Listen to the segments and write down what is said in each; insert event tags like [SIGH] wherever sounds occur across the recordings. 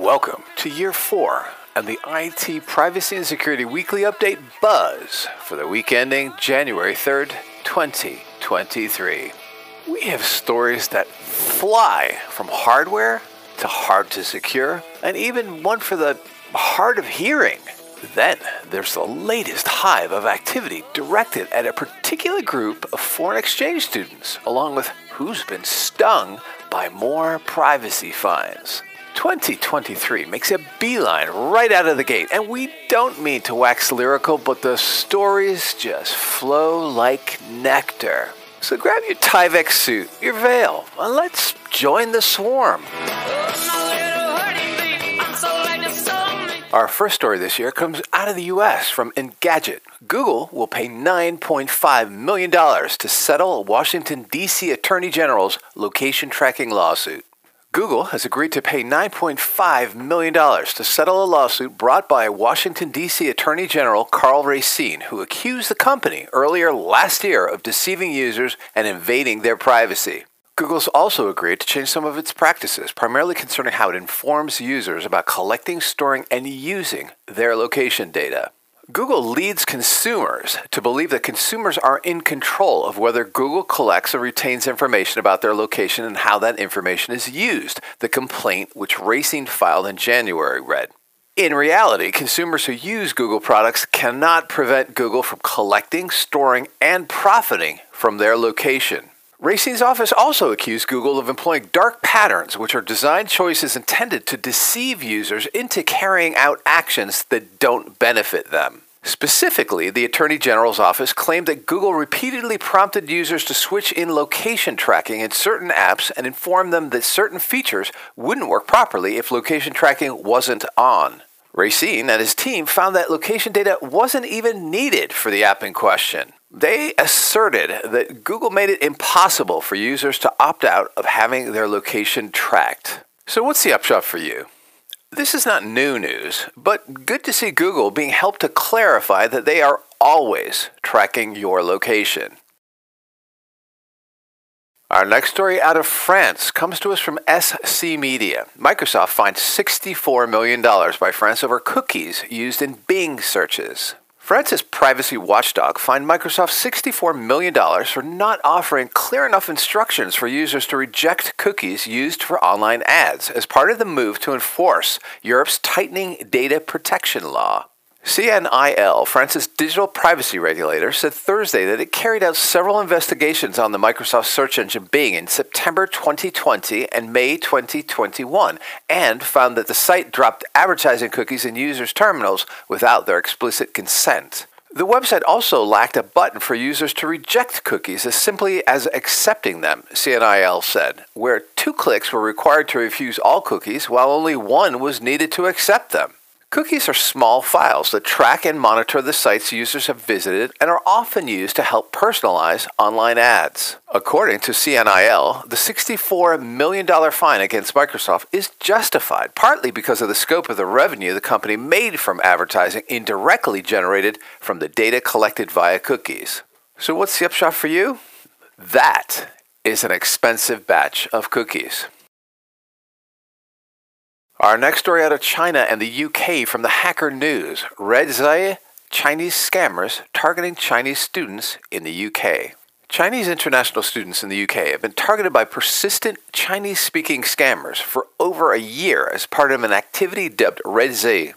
Welcome to year four and the IT Privacy and Security Weekly Update Buzz for the week ending January 3rd, 2023. We have stories that fly from hardware to hard to secure, and even one for the hard of hearing. Then there's the latest hive of activity directed at a particular group of foreign exchange students, along with who's been stung by more privacy fines. 2023 makes a beeline right out of the gate, and we don't mean to wax lyrical, but the stories just flow like nectar. So grab your Tyvek suit, your veil, and let's join the swarm. Our first story this year comes out of the US from Engadget. Google will pay $9.5 million to settle a Washington, D.C. Attorney General's location tracking lawsuit. Google has agreed to pay $9.5 million to settle a lawsuit brought by Washington, D.C. Attorney General Karl Racine, who accused the company earlier last year of deceiving users and invading their privacy. Google's also agreed to change some of its practices, primarily concerning how it informs users about collecting, storing, and using their location data. Google leads consumers to believe that consumers are in control of whether Google collects or retains information about their location and how that information is used, the complaint which Racine filed in January read. In reality, consumers who use Google products cannot prevent Google from collecting, storing, and profiting from their location. Racine's office also accused Google of employing dark patterns, which are design choices intended to deceive users into carrying out actions that don't benefit them. Specifically, the Attorney General's office claimed that Google repeatedly prompted users to switch in location tracking in certain apps and informed them that certain features wouldn't work properly if location tracking wasn't on. Racine and his team found that location data wasn't even needed for the app in question. They asserted that Google made it impossible for users to opt out of having their location tracked. So, what's the upshot for you? This is not new news, but good to see Google being helped to clarify that they are always tracking your location. Our next story out of France comes to us from SC Media. Microsoft fined $64 million by France over cookies used in Bing searches. France's privacy watchdog fined Microsoft $64 million for not offering clear enough instructions for users to reject cookies used for online ads as part of the move to enforce Europe's tightening data protection law. CNIL, France's digital privacy regulator, said Thursday that it carried out several investigations on the Microsoft search engine Bing in September 2020 and May 2021 and found that the site dropped advertising cookies in users' terminals without their explicit consent. The website also lacked a button for users to reject cookies as simply as accepting them, CNIL said, where two clicks were required to refuse all cookies while only one was needed to accept them. Cookies are small files that track and monitor the sites users have visited and are often used to help personalize online ads. According to CNIL, the $64 million fine against Microsoft is justified partly because of the scope of the revenue the company made from advertising indirectly generated from the data collected via cookies. So, what's the upshot for you? That is an expensive batch of cookies. Our next story out of China and the UK from the Hacker News RedZei Chinese scammers targeting Chinese students in the UK. Chinese international students in the UK have been targeted by persistent Chinese speaking scammers for over a year as part of an activity dubbed RedZei,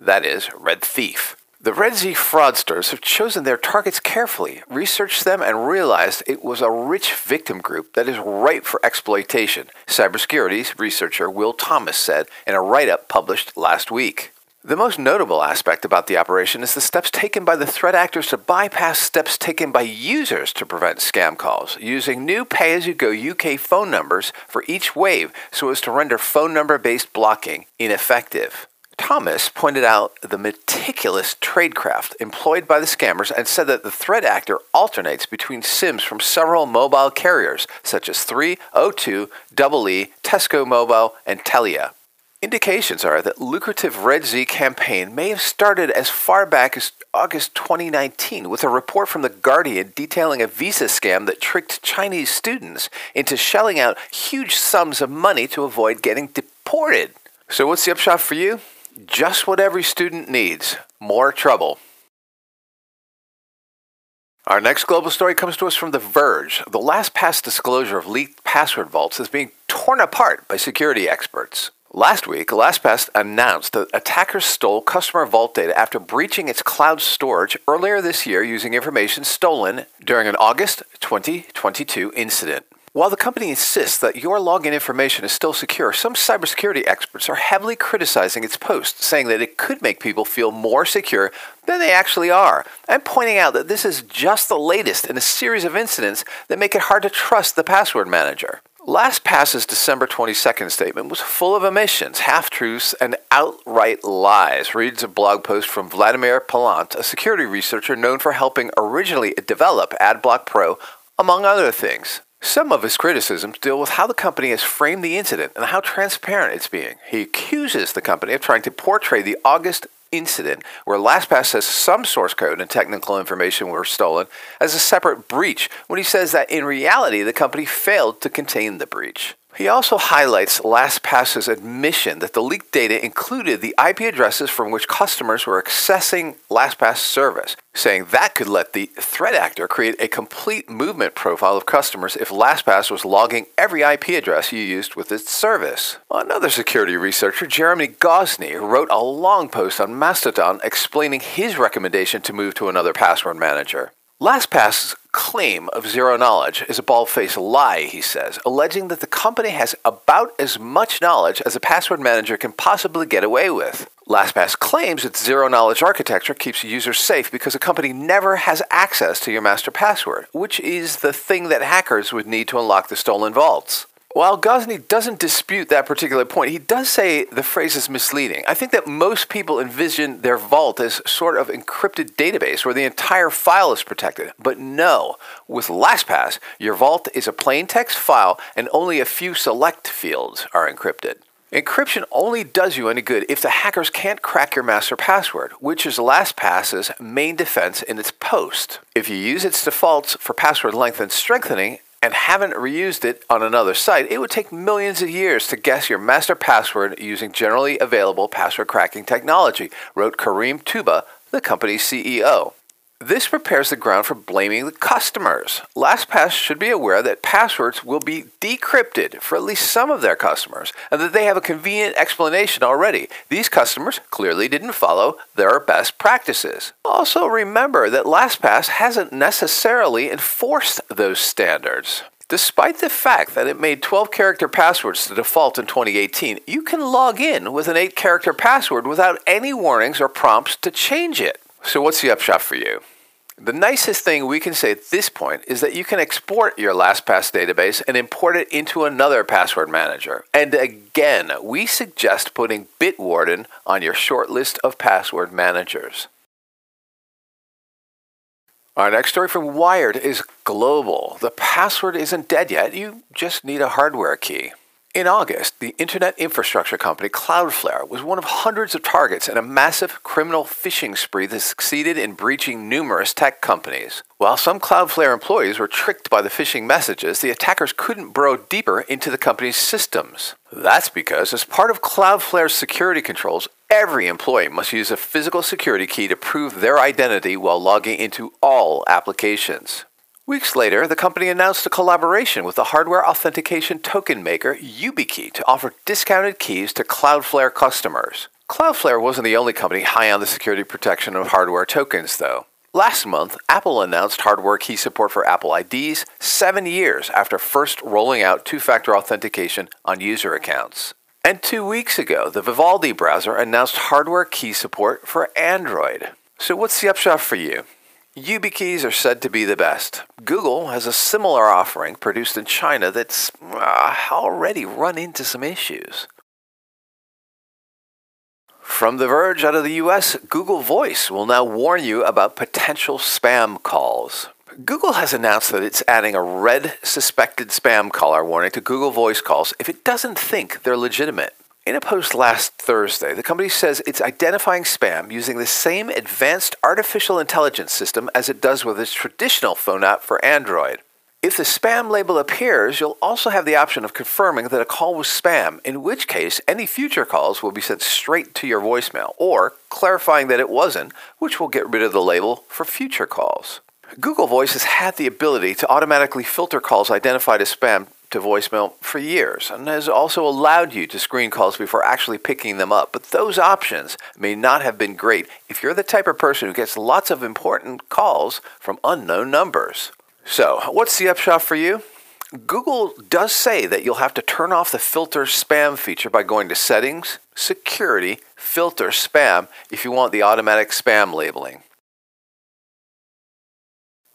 that is, Red Thief. The RedZei fraudsters have chosen their targets carefully, researched them, and realized it was a rich victim group that is ripe for exploitation, cybersecurity researcher Will Thomas said in a write up published last week. The most notable aspect about the operation is the steps taken by the threat actors to bypass steps taken by users to prevent scam calls, using new pay as you go UK phone numbers for each wave so as to render phone number based blocking ineffective. Thomas pointed out the meticulous tradecraft employed by the scammers and said that the threat actor alternates between SIMs from several mobile carriers such as 3, O2, EE, Tesco Mobile, and Telia. Indications are that lucrative RedZei campaign may have started as far back as August 2019 with a report from The Guardian detailing a visa scam that tricked Chinese students into shelling out huge sums of money to avoid getting deported. So, what's the upshot for you? Just what every student needs more trouble. Our next global story comes to us from The Verge. The LastPass disclosure of leaked password vaults is being torn apart by security experts. Last week, LastPass announced that attackers stole customer vault data after breaching its cloud storage earlier this year using information stolen during an August 2022 incident. While the company insists that your login information is still secure, some cybersecurity experts are heavily criticizing its post, saying that it could make people feel more secure than they actually are, and pointing out that this is just the latest in a series of incidents that make it hard to trust the password manager. LastPass's December 22nd statement was full of omissions, half truths, and outright lies, reads a blog post from Vladimir Palant, a security researcher known for helping originally develop AdBlock Pro, among other things. Some of his criticisms deal with how the company has framed the incident and how transparent it's being. He accuses the company of trying to portray the August incident where LastPass says some source code and technical information were stolen as a separate breach when he says that in reality the company failed to contain the breach. He also highlights LastPass's admission that the leaked data included the IP addresses from which customers were accessing LastPass service, saying that could let the threat actor create a complete movement profile of customers if LastPass was logging every IP address you used with its service. Another security researcher, Jeremi Gosney, wrote a long post on Mastodon explaining his recommendation to move to another password manager. LastPass's claim of zero knowledge is a bald-faced lie, he says, alleging that the company has about as much knowledge as a password manager can possibly get away with. LastPass claims its zero knowledge architecture keeps users safe because a company never has access to your master password, which is the thing that hackers would need to unlock the stolen vaults. While Gosney doesn't dispute that particular point, he does say the phrase is misleading. I think that most people envision their vault as sort of encrypted database where the entire file is protected. But no, with LastPass, your vault is a plain text file and only a few select fields are encrypted. Encryption only does you any good if the hackers can't crack your master password, which is LastPass's main defense in its post. If you use its defaults for password length and strengthening, and haven't reused it on another site, it would take millions of years to guess your master password using generally available password cracking technology, wrote Karim Toubba, the company's CEO. This prepares the ground for blaming the customers. LastPass should be aware that passwords will be decrypted for at least some of their customers and that they have a convenient explanation already. These customers clearly didn't follow their best practices. Also, remember that LastPass hasn't necessarily enforced those standards. Despite the fact that it made 12 character passwords the default in 2018, you can log in with an 8 character password without any warnings or prompts to change it. So, what's the upshot for you? The nicest thing we can say at this point is that you can export your LastPass database and import it into another password manager. And again, we suggest putting Bitwarden on your short list of password managers. Our next story from Wired is global. The password isn't dead yet, you just need a hardware key. In August, the internet infrastructure company Cloudflare was one of hundreds of targets in a massive criminal phishing spree that succeeded in breaching numerous tech companies. While some Cloudflare employees were tricked by the phishing messages, the attackers couldn't burrow deeper into the company's systems. That's because, as part of Cloudflare's security controls, every employee must use a physical security key to prove their identity while logging into all applications. Weeks later, the company announced a collaboration with the hardware authentication token maker YubiKey to offer discounted keys to Cloudflare customers. Cloudflare wasn't the only company high on the security protection of hardware tokens, though. Last month, Apple announced hardware key support for Apple IDs seven years after first rolling out two factor authentication on user accounts. And two weeks ago, the Vivaldi browser announced hardware key support for Android. So, what's the upshot for you? YubiKeys are said to be the best. Google has a similar offering produced in China that's uh, already run into some issues. From The Verge out of the US, Google Voice will now warn you about potential spam calls. Google has announced that it's adding a red suspected spam caller warning to Google Voice calls if it doesn't think they're legitimate. In a post last Thursday, the company says it's identifying spam using the same advanced artificial intelligence system as it does with its traditional phone app for Android. If the spam label appears, you'll also have the option of confirming that a call was spam, in which case any future calls will be sent straight to your voicemail, or clarifying that it wasn't, which will get rid of the label for future calls. Google Voice has had the ability to automatically filter calls identified as spam to voicemail for years and has also allowed you to screen calls before actually picking them up. But those options may not have been great if you're the type of person who gets lots of important calls from unknown numbers. So, what's the upshot for you? Google does say that you'll have to turn off the filter spam feature by going to Settings, Security, Filter Spam if you want the automatic spam labeling.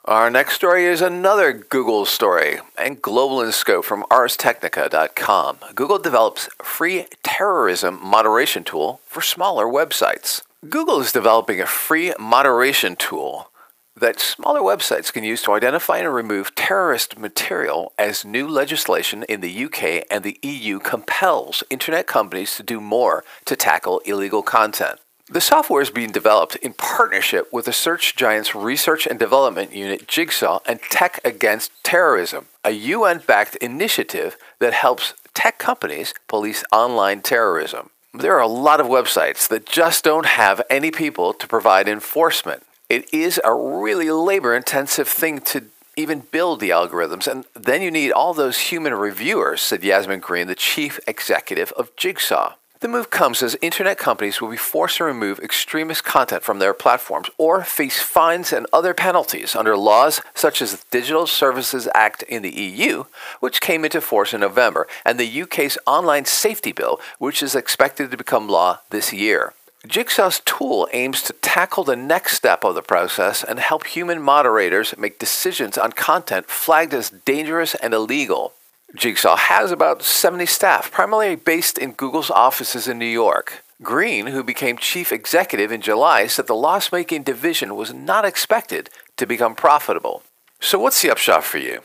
Our next story is another Google story and global in scope from arstechnica.com. Google develops free terrorism moderation tool for smaller websites. Google is developing a free moderation tool that smaller websites can use to identify and remove terrorist material as new legislation in the UK and the EU compels internet companies to do more to tackle illegal content. The software is being developed in partnership with the search giant's research and development unit Jigsaw and Tech Against Terrorism, a UN backed initiative that helps tech companies police online terrorism. There are a lot of websites that just don't have any people to provide enforcement. It is a really labor intensive thing to even build the algorithms, and then you need all those human reviewers, said Yasmin Green, the chief executive of Jigsaw. The move comes as internet companies will be forced to remove extremist content from their platforms or face fines and other penalties under laws such as the Digital Services Act in the EU, which came into force in November, and the UK's Online Safety Bill, which is expected to become law this year. Jigsaw's tool aims to tackle the next step of the process and help human moderators make decisions on content flagged as dangerous and illegal. Jigsaw has about 70 staff, primarily based in Google's offices in New York. Green, who became chief executive in July, said the loss making division was not expected to become profitable. So, what's the upshot for you?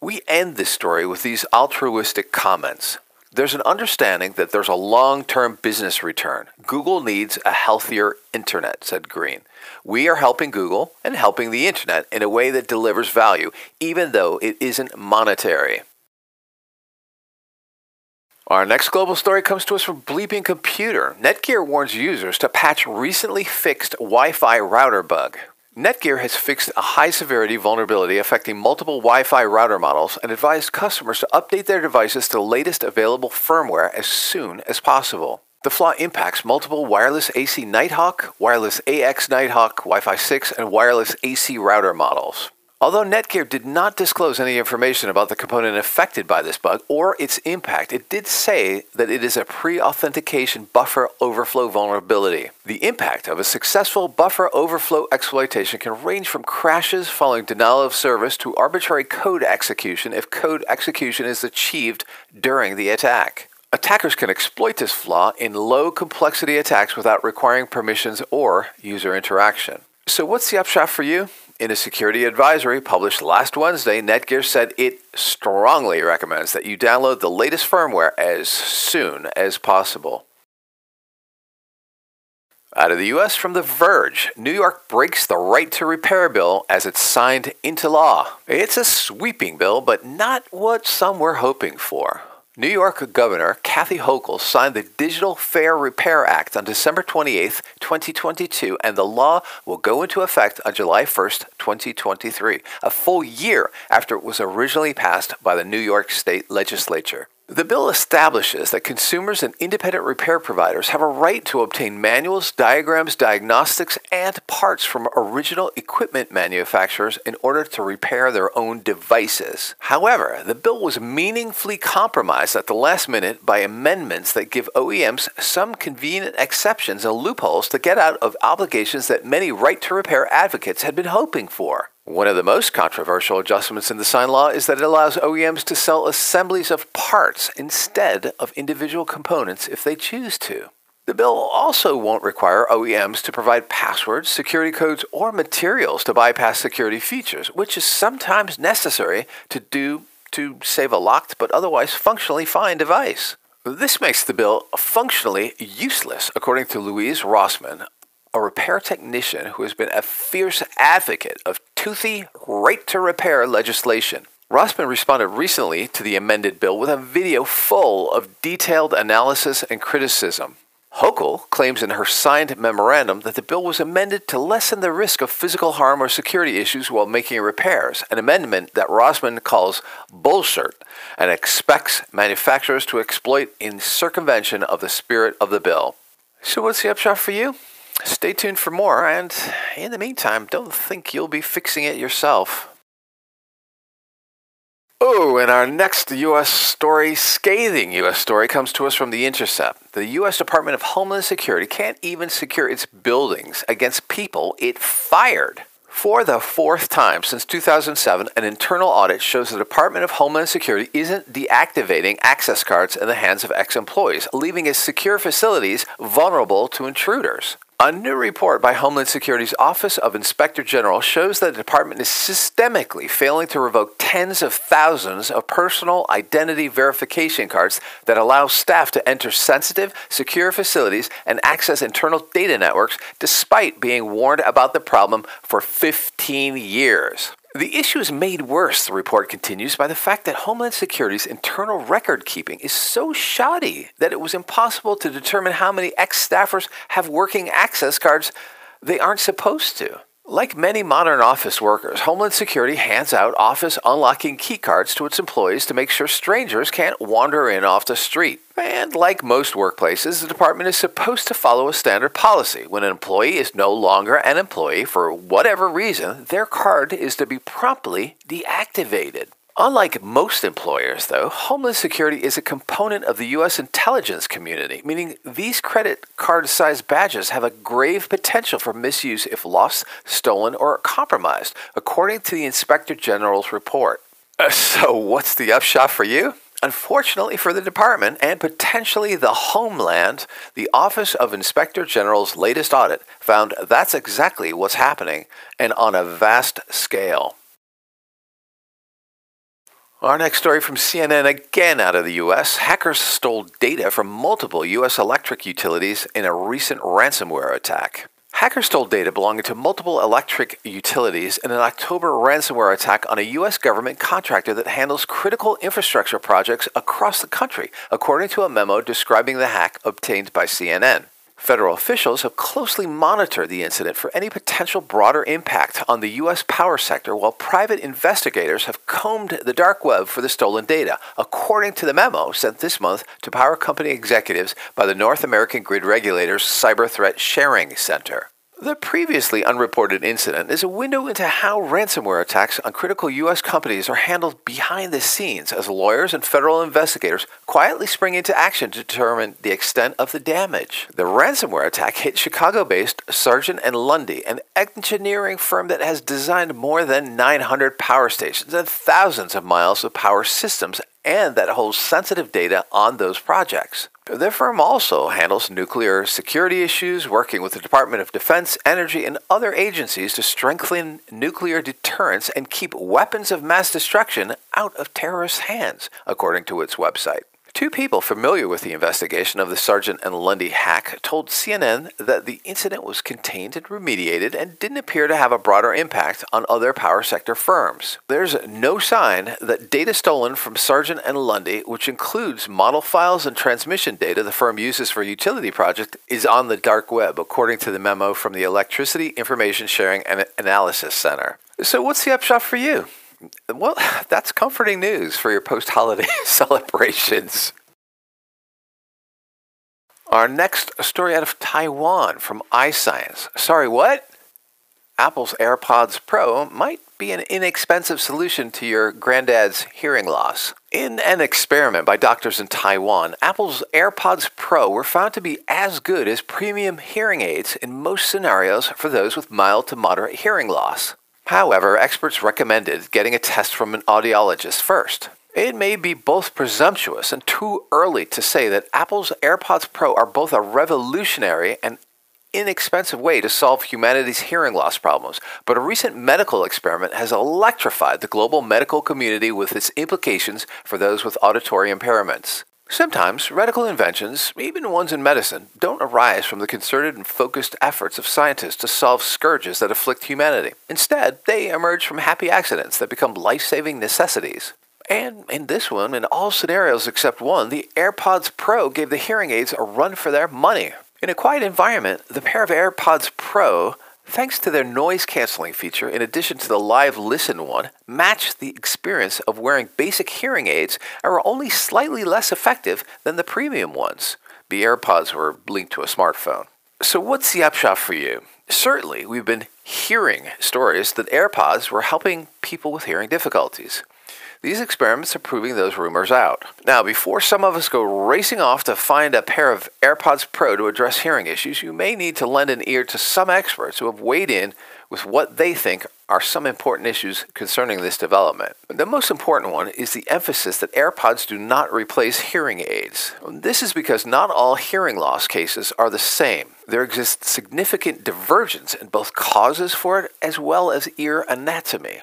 We end this story with these altruistic comments. There's an understanding that there's a long term business return. Google needs a healthier internet, said Green. We are helping Google and helping the internet in a way that delivers value, even though it isn't monetary. Our next global story comes to us from Bleeping Computer. Netgear warns users to patch recently fixed Wi Fi router bug. Netgear has fixed a high severity vulnerability affecting multiple Wi Fi router models and advised customers to update their devices to the latest available firmware as soon as possible. The flaw impacts multiple wireless AC Nighthawk, wireless AX Nighthawk, Wi Fi 6, and wireless AC router models. Although Netgear did not disclose any information about the component affected by this bug or its impact, it did say that it is a pre authentication buffer overflow vulnerability. The impact of a successful buffer overflow exploitation can range from crashes following denial of service to arbitrary code execution if code execution is achieved during the attack. Attackers can exploit this flaw in low complexity attacks without requiring permissions or user interaction. So, what's the upshot for you? In a security advisory published last Wednesday, Netgear said it strongly recommends that you download the latest firmware as soon as possible. Out of the U.S. from The Verge, New York breaks the right to repair bill as it's signed into law. It's a sweeping bill, but not what some were hoping for. New York Governor Kathy Hochul signed the Digital Fair Repair Act on December 28, 2022, and the law will go into effect on July 1, 2023, a full year after it was originally passed by the New York State Legislature. The bill establishes that consumers and independent repair providers have a right to obtain manuals, diagrams, diagnostics, and parts from original equipment manufacturers in order to repair their own devices. However, the bill was meaningfully compromised at the last minute by amendments that give OEMs some convenient exceptions and loopholes to get out of obligations that many right to repair advocates had been hoping for. One of the most controversial adjustments in the sign law is that it allows OEMs to sell assemblies of parts instead of individual components if they choose to. The bill also won't require OEMs to provide passwords, security codes, or materials to bypass security features, which is sometimes necessary to do to save a locked but otherwise functionally fine device. This makes the bill functionally useless, according to Louis Rossmann, a repair technician who has been a fierce advocate of toothy right to repair legislation. Rossmann responded recently to the amended bill with a video full of detailed analysis and criticism. Hochul claims in her signed memorandum that the bill was amended to lessen the risk of physical harm or security issues while making repairs, an amendment that Rossmann calls bullshit and expects manufacturers to exploit in circumvention of the spirit of the bill. So, what's the upshot for you? Stay tuned for more, and in the meantime, don't think you'll be fixing it yourself. Oh, and our next U.S. story, scathing U.S. story, comes to us from The Intercept. The U.S. Department of Homeland Security can't even secure its buildings against people it fired. For the fourth time since 2007, an internal audit shows the Department of Homeland Security isn't deactivating access cards in the hands of ex employees, leaving its secure facilities vulnerable to intruders. A new report by Homeland Security's Office of Inspector General shows that the department is systemically failing to revoke tens of thousands of personal identity verification cards that allow staff to enter sensitive, secure facilities and access internal data networks despite being warned about the problem for 15 years. The issue is made worse, the report continues, by the fact that Homeland Security's internal record keeping is so shoddy that it was impossible to determine how many ex staffers have working access cards they aren't supposed to. Like many modern office workers, Homeland Security hands out office unlocking keycards to its employees to make sure strangers can't wander in off the street. And like most workplaces, the department is supposed to follow a standard policy. When an employee is no longer an employee for whatever reason, their card is to be promptly deactivated. Unlike most employers, though, Homeland Security is a component of the U.S. intelligence community, meaning these credit card sized badges have a grave potential for misuse if lost, stolen, or compromised, according to the Inspector General's report. Uh, so, what's the upshot for you? Unfortunately for the department and potentially the homeland, the Office of Inspector General's latest audit found that's exactly what's happening and on a vast scale. Our next story from CNN again out of the U.S. Hackers stole data from multiple U.S. electric utilities in a recent ransomware attack. Hackers stole data belonging to multiple electric utilities in an October ransomware attack on a U.S. government contractor that handles critical infrastructure projects across the country, according to a memo describing the hack obtained by CNN. Federal officials have closely monitored the incident for any potential broader impact on the U.S. power sector, while private investigators have combed the dark web for the stolen data, according to the memo sent this month to power company executives by the North American Grid Regulator's Cyber Threat Sharing Center. The previously unreported incident is a window into how ransomware attacks on critical U.S. companies are handled behind the scenes as lawyers and federal investigators quietly spring into action to determine the extent of the damage. The ransomware attack hit Chicago based Sargent and Lundy, an engineering firm that has designed more than 900 power stations and thousands of miles of power systems and that holds sensitive data on those projects. The firm also handles nuclear security issues, working with the Department of Defense, Energy, and other agencies to strengthen nuclear deterrence and keep weapons of mass destruction out of terrorists' hands, according to its website. Two people familiar with the investigation of the Sargent and Lundy hack told CNN that the incident was contained and remediated and didn't appear to have a broader impact on other power sector firms. There's no sign that data stolen from Sargent and Lundy, which includes model files and transmission data the firm uses for utility projects, is on the dark web, according to the memo from the Electricity Information Sharing and Analysis Center. So, what's the upshot for you? Well, [SIGHS] that's comforting news for your post holiday [LAUGHS] celebrations. Our next story out of Taiwan from iScience. Sorry, what? Apple's AirPods Pro might be an inexpensive solution to your granddad's hearing loss. In an experiment by doctors in Taiwan, Apple's AirPods Pro were found to be as good as premium hearing aids in most scenarios for those with mild to moderate hearing loss. However, experts recommended getting a test from an audiologist first. It may be both presumptuous and too early to say that Apple's AirPods Pro are both a revolutionary and inexpensive way to solve humanity's hearing loss problems, but a recent medical experiment has electrified the global medical community with its implications for those with auditory impairments. Sometimes radical inventions, even ones in medicine, don't arise from the concerted and focused efforts of scientists to solve scourges that afflict humanity. Instead, they emerge from happy accidents that become life saving necessities. And in this one, in all scenarios except one, the AirPods Pro gave the hearing aids a run for their money. In a quiet environment, the pair of AirPods Pro thanks to their noise canceling feature, in addition to the live listen one, match the experience of wearing basic hearing aids and are only slightly less effective than the premium ones. The AirPods were linked to a smartphone. So, what's the upshot for you? Certainly, we've been hearing stories that AirPods were helping people with hearing difficulties. These experiments are proving those rumors out. Now, before some of us go racing off to find a pair of AirPods Pro to address hearing issues, you may need to lend an ear to some experts who have weighed in with what they think are some important issues concerning this development. The most important one is the emphasis that AirPods do not replace hearing aids. This is because not all hearing loss cases are the same. There exists significant divergence in both causes for it as well as ear anatomy.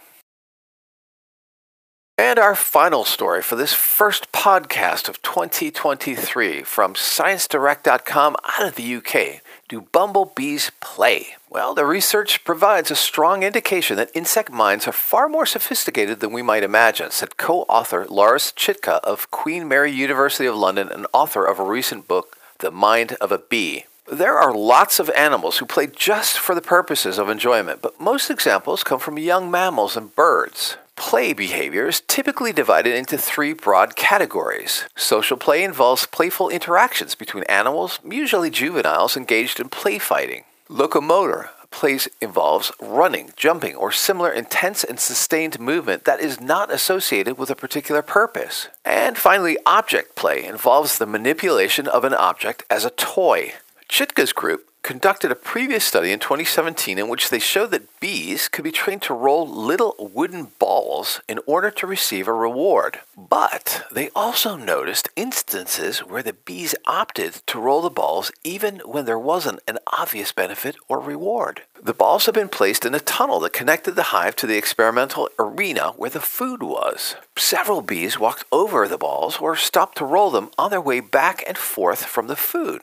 And our final story for this first podcast of 2023 from ScienceDirect.com out of the UK. Do bumblebees play? Well, the research provides a strong indication that insect minds are far more sophisticated than we might imagine, said co author Lars Chittka of Queen Mary University of London and author of a recent book, The Mind of a Bee. There are lots of animals who play just for the purposes of enjoyment, but most examples come from young mammals and birds. Play behavior is typically divided into three broad categories. Social play involves playful interactions between animals, usually juveniles, engaged in play fighting. Locomotor plays involves running, jumping, or similar intense and sustained movement that is not associated with a particular purpose. And finally, object play involves the manipulation of an object as a toy. Chittka's group conducted a previous study in 2017 in which they showed that bees could be trained to roll little wooden balls in order to receive a reward. But they also noticed instances where the bees opted to roll the balls even when there wasn't an obvious benefit or reward. The balls had been placed in a tunnel that connected the hive to the experimental arena where the food was. Several bees walked over the balls or stopped to roll them on their way back and forth from the food.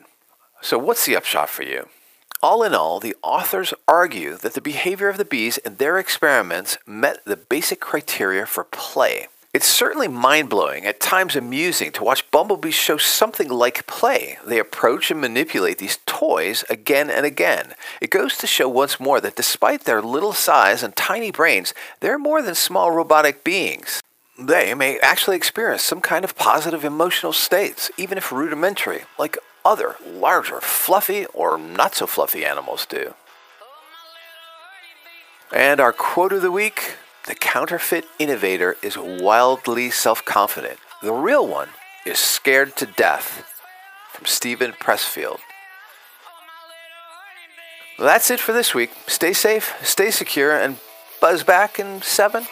So, what's the upshot for you? All in all, the authors argue that the behavior of the bees in their experiments met the basic criteria for play. It's certainly mind blowing, at times amusing, to watch bumblebees show something like play. They approach and manipulate these toys again and again. It goes to show once more that despite their little size and tiny brains, they're more than small robotic beings. They may actually experience some kind of positive emotional states, even if rudimentary, like other larger, fluffy or not so fluffy animals do. And our quote of the week the counterfeit innovator is wildly self confident. The real one is scared to death. From Steven Pressfield. Well, that's it for this week. Stay safe, stay secure, and buzz back in seven.